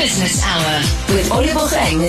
Business Hour with Olebogeng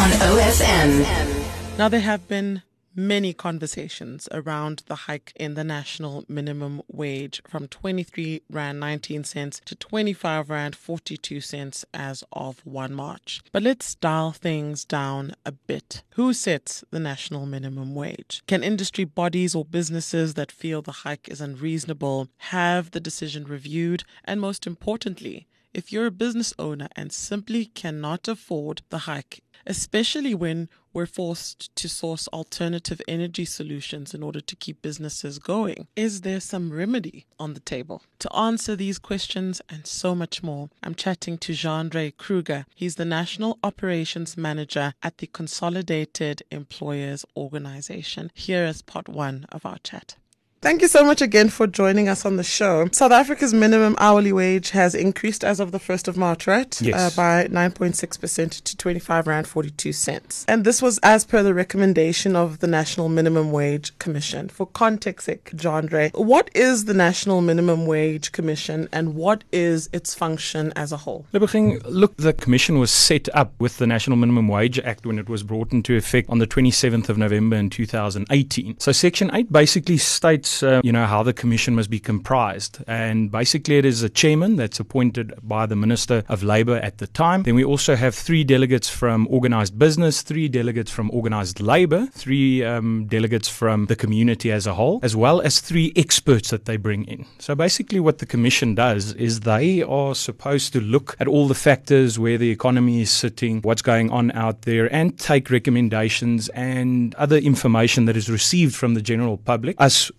on OFM. Now, there have been many conversations around the hike in the national minimum wage from 23 Rand 19 cents to 25 Rand 42 cents as of 1 March. But let's dial things down a bit. Who sets the national minimum wage? Can industry bodies or businesses that feel the hike is unreasonable have the decision reviewed? And most importantly, if you're a business owner and simply cannot afford the hike, especially when we're forced to source alternative energy solutions in order to keep businesses going, is there some remedy on the table? To answer these questions and so much more, I'm chatting to Jaundré Kruger. He's the National Operations Manager at the Consolidated Employers Organization. Here is part one of our chat. Thank you so much again for joining us on the show. South Africa's minimum hourly wage has increased as of the 1st of March, right? Yes. Uh, by 9.6% to 25 Rand 42 cents. And this was as per the recommendation of the National Minimum Wage Commission. For context sake, Ray, what is the National Minimum Wage Commission and what is its function as a whole? Look, the commission was set up with the National Minimum Wage Act when it was brought into effect on the 27th of November in 2018. So Section 8 basically states, uh, you know, how the commission must be comprised. And basically it is a chairman that's appointed by the Minister of Labour at the time. Then we also have three delegates from organised business, three delegates from organised labour, three um, delegates from the community as a whole, as well as three experts that they bring in. So basically what the commission does is they are supposed to look at all the factors where the economy is sitting, what's going on out there, and take recommendations and other information that is received from the general public. Us,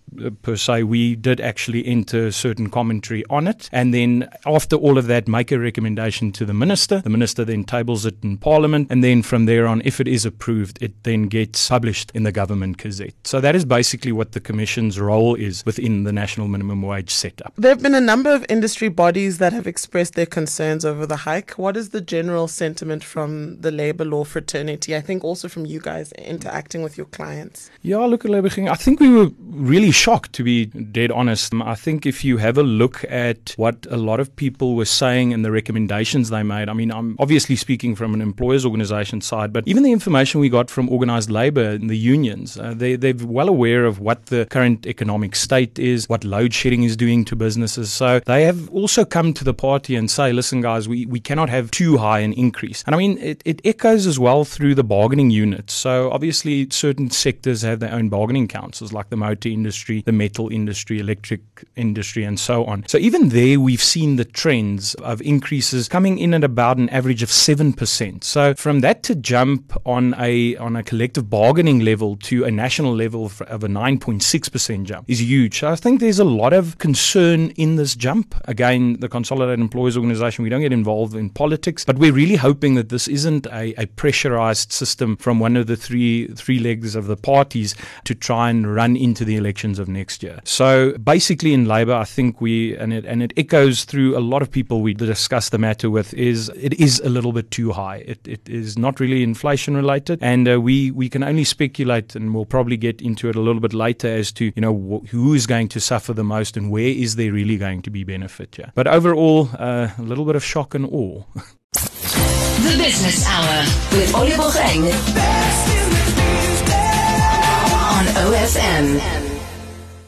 per se, we did actually enter certain commentary on it. And then after all of that, make a recommendation to the minister. The minister then tables it in parliament. And then from there on, if it is approved, it then gets published in the government gazette. So that is basically what the commission's role is within the national minimum wage setup. There have been a number of industry bodies that have expressed their concerns over the hike. What is the general sentiment from the labor law fraternity? I think also from you guys interacting with your clients. Yeah, look. I think we were really shocked, to be dead honest. I think if you have a look at what a lot of people were saying and the recommendations they made, I mean, I'm obviously speaking from an employers' organization side, but even the information we got from organized labor and the unions, uh, they, they're well aware of what the current economic state is, what load shedding is doing to businesses. So they have also come to the party and say, listen, guys, we, we cannot have too high an increase. And I mean, it, it echoes as well through the bargaining units. So obviously, certain sectors have their own bargaining councils, like the motor industry, the metal industry, electric industry, and so on. So even there, we've seen the trends of increases coming in at about an average of seven percent. So from that to jump on a on a collective bargaining level to a national level of a nine point six percent jump is huge. So I think there's a lot of concern in this jump. Again, the Consolidated Employers Organization, we don't get involved in politics, but we're really hoping that this isn't a, a pressurized system from one of the three three legs of the parties to try and run into the elections of next year. So basically, in Labour, I think we and it and it echoes through a lot of people we discuss the matter with is it is a little bit too high. It, it is not really inflation related, and uh, we we can only speculate, and we'll probably get into it a little bit later as to you know wh- who is going to suffer the most and where is there really going to be benefit. Yeah, but overall, uh, a little bit of shock and awe. The Business Hour with Olebogeng on OFM.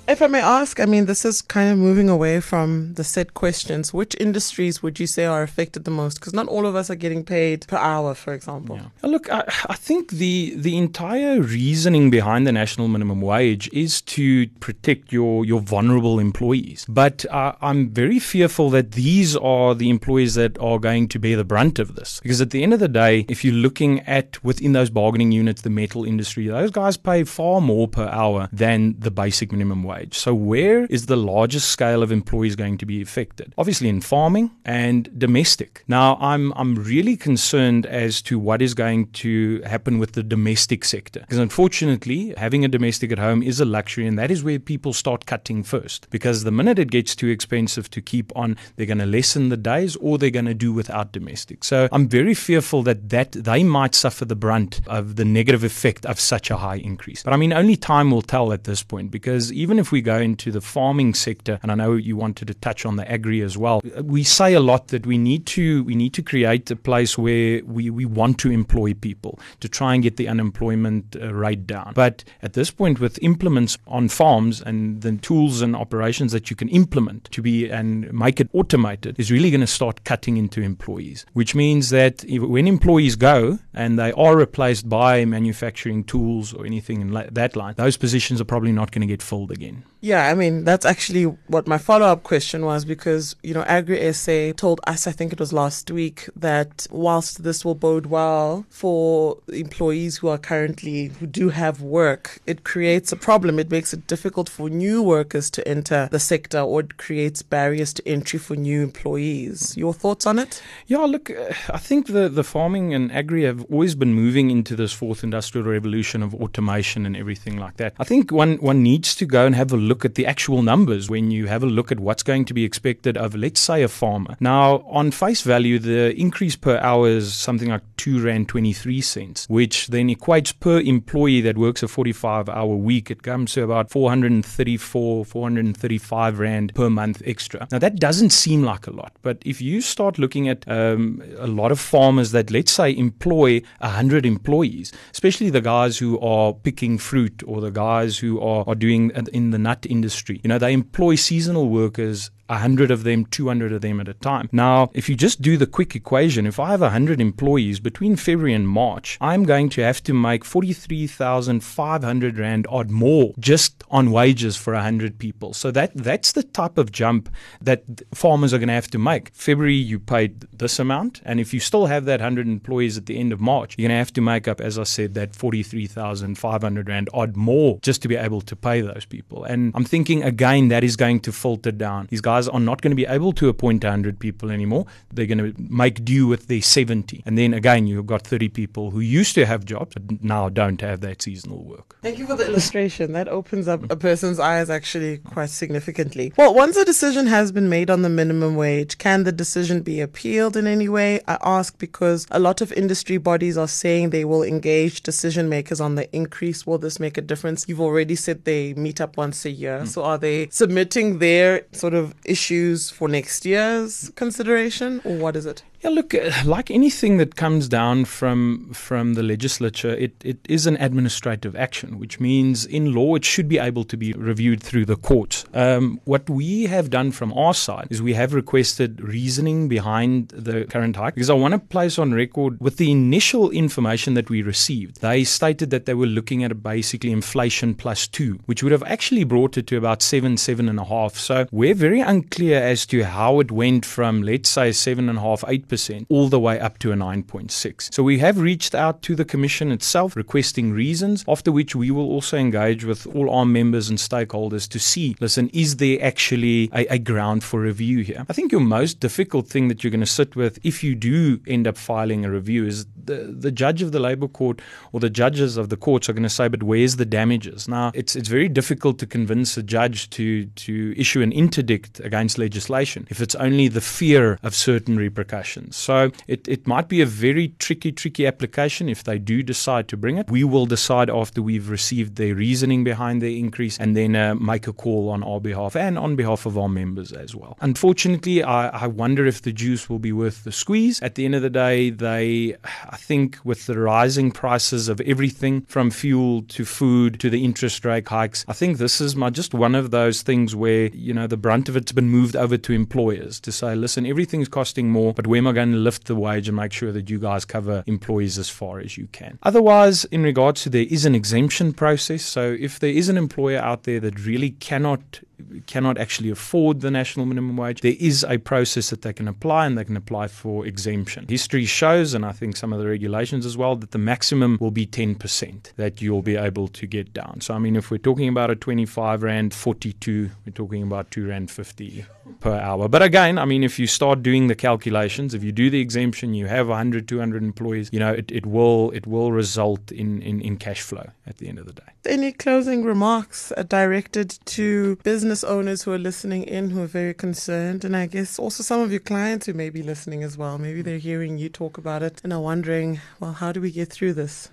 If I may ask, I mean, this is kind of moving away from the set questions. Which industries would you say are affected the most? Because not all of us are getting paid per hour, for example. Yeah. Look, I, I think the the entire reasoning behind the national minimum wage is to protect your your vulnerable employees. But uh, I'm very fearful that these are the employees that are going to bear the brunt of this. Because at the end of the day, if you're looking at within those bargaining units, the metal industry, those guys pay far more per hour than the basic minimum wage. So where is the largest scale of employees going to be affected? Obviously in farming and domestic. Now I'm I'm really concerned as to what is going to happen with the domestic sector. Because unfortunately, having a domestic at home is a luxury and that is where people start cutting first. Because the minute it gets too expensive to keep on, they're going to lessen the days or they're going to do without domestic. So I'm very fearful that that they might suffer the brunt of the negative effect of such a high increase. But I mean only time will tell at this point because even if we go into the farming sector, and I know you wanted to touch on the agri as well, we say a lot that we need to we need to create a place where we, we want to employ people to try and get the unemployment uh, rate down. But at this point, with implements on farms and the tools and operations that you can implement to be and make it automated, is really going to start cutting into employees, which means that when employees go and they are replaced by manufacturing tools or anything in la- that line, those positions are probably not going to get filled again. Yeah, I mean, that's actually what my follow up question was because, you know, Agri SA told us, I think it was last week, that whilst this will bode well for employees who are currently, who do have work, it creates a problem. It makes it difficult for new workers to enter the sector or it creates barriers to entry for new employees. Your thoughts on it? Yeah, look, I think the, the farming and agri have always been moving into this fourth industrial revolution of automation and everything like that. I think one, one needs to go and have a look at the actual numbers when you have a look at what's going to be expected of, let's say, a farmer. Now, on face value, the increase per hour is something like two rand twenty three cents, which then equates per employee that works a forty five hour week. It comes to about four hundred and thirty four, four hundred and thirty five rand per month extra. Now that doesn't seem like a lot, but if you start looking at um, a lot of farmers that let's say employ hundred employees, especially the guys who are picking fruit or the guys who are, are doing in the nut industry, you know, they employ seasonal workers 100 of them, 200 of them at a time. Now, if you just do the quick equation, if I have 100 employees between February and March, I'm going to have to make 43,500 Rand odd more just on wages for 100 people. So that that's the type of jump that farmers are going to have to make. February, you paid this amount. And if you still have that 100 employees at the end of March, you're going to have to make up, as I said, that 43,500 Rand odd more just to be able to pay those people. And I'm thinking, again, that is going to filter down. These guys guys are not going to be able to appoint 100 people anymore. They're going to make do with their 70. And then again, you've got 30 people who used to have jobs but now don't have that seasonal work. Thank you for the illustration. That opens up a person's eyes actually quite significantly. Well, once a decision has been made on the minimum wage, can the decision be appealed in any way? I ask because a lot of industry bodies are saying they will engage decision makers on the increase. Will this make a difference? You've already said they meet up once a year. Mm. So are they submitting their sort of issues for next year's consideration, or what is it? Yeah, look, uh, like anything that comes down from from the legislature, it, it is an administrative action, which means in law it should be able to be reviewed through the courts. Um, what we have done from our side is we have requested reasoning behind the current hike because I want to place on record with the initial information that we received. They stated that they were looking at basically inflation plus two, which would have actually brought it to about seven, seven and a half. So we're very unclear as to how it went from let's say seven and a half, eight percent all the way up to a 9.6. So we have reached out to the Commission itself requesting reasons, after which we will also engage with all our members and stakeholders to see, listen, is there actually a, a ground for review here? I think your most difficult thing that you're going to sit with if you do end up filing a review is the, the judge of the Labour Court or the judges of the courts are going to say, but where's the damages? Now, it's, it's very difficult to convince a judge to, to issue an interdict against legislation if it's only the fear of certain repercussions. So it, it might be a very tricky, tricky application if they do decide to bring it. We will decide after we've received the reasoning behind the increase and then uh, make a call on our behalf and on behalf of our members as well. Unfortunately, I, I wonder if the juice will be worth the squeeze. At the end of the day, they, I think, with the rising prices of everything from fuel to food to the interest rate hikes, I think this is my just one of those things where, you know, the brunt of it's been moved over to employers to say, listen, everything's costing more, but where am I going to lift the wage and make sure that you guys cover employees as far as you can. Otherwise, in regards to there is an exemption process. So if there is an employer out there that really cannot cannot actually afford the national minimum wage, there is a process that they can apply and they can apply for exemption. History shows, and I think some of the regulations as well, that the maximum will be 10% that you'll be able to get down. So, I mean, if we're talking about a 25 Rand 42, we're talking about 2 Rand 50 per hour. But again, I mean, if you start doing the calculations, if you do the exemption, you have 100, 200 employees, you know, it, it will it will result in, in, in cash flow at the end of the day. Any closing remarks directed to business? Business owners who are listening in who are very concerned, and I guess also some of your clients who may be listening as well. Maybe they're hearing you talk about it and are wondering, well, how do we get through this?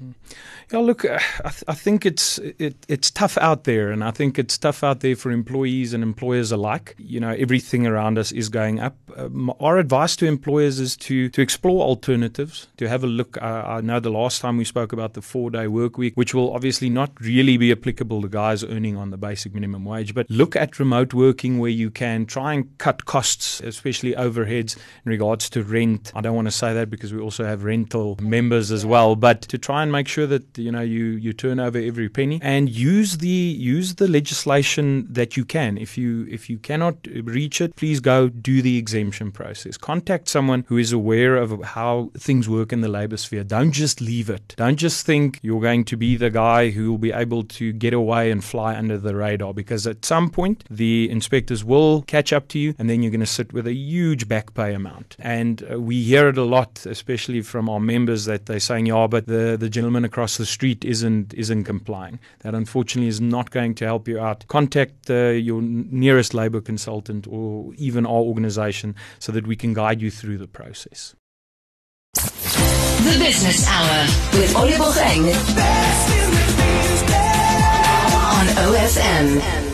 Yeah, look, uh, I, th- I think it's it, it's tough out there, and I think it's tough out there for employees and employers alike. You know, everything around us is going up. Um, our advice to employers is to to explore alternatives, to have a look. Uh, I know the last time we spoke about the four day work week, which will obviously not really be applicable to guys earning on the basic minimum wage, but look at remote working where you can try and cut costs, especially overheads in regards to rent. I don't want to say that because we also have rental members as well, but to try and make sure that you know you you turn over every penny and use the use the legislation that you can. If you if you cannot reach it, please go do the exemption process. Contact someone who is aware of how things work in the labor sphere. Don't just leave it. Don't just think you're going to be the guy who will be able to get away and fly under the radar because at some point the inspectors will catch up to you and then you're going to sit with a huge back pay amount. And uh, we hear it a lot, especially from our members, that they're saying, "Yeah, but the, the gentleman across the street isn't isn't complying." That unfortunately is not going to help you out. Contact uh, your nearest labour consultant or even our organisation so that we can guide you through the process. The Business Hour with Olebogeng on OFM.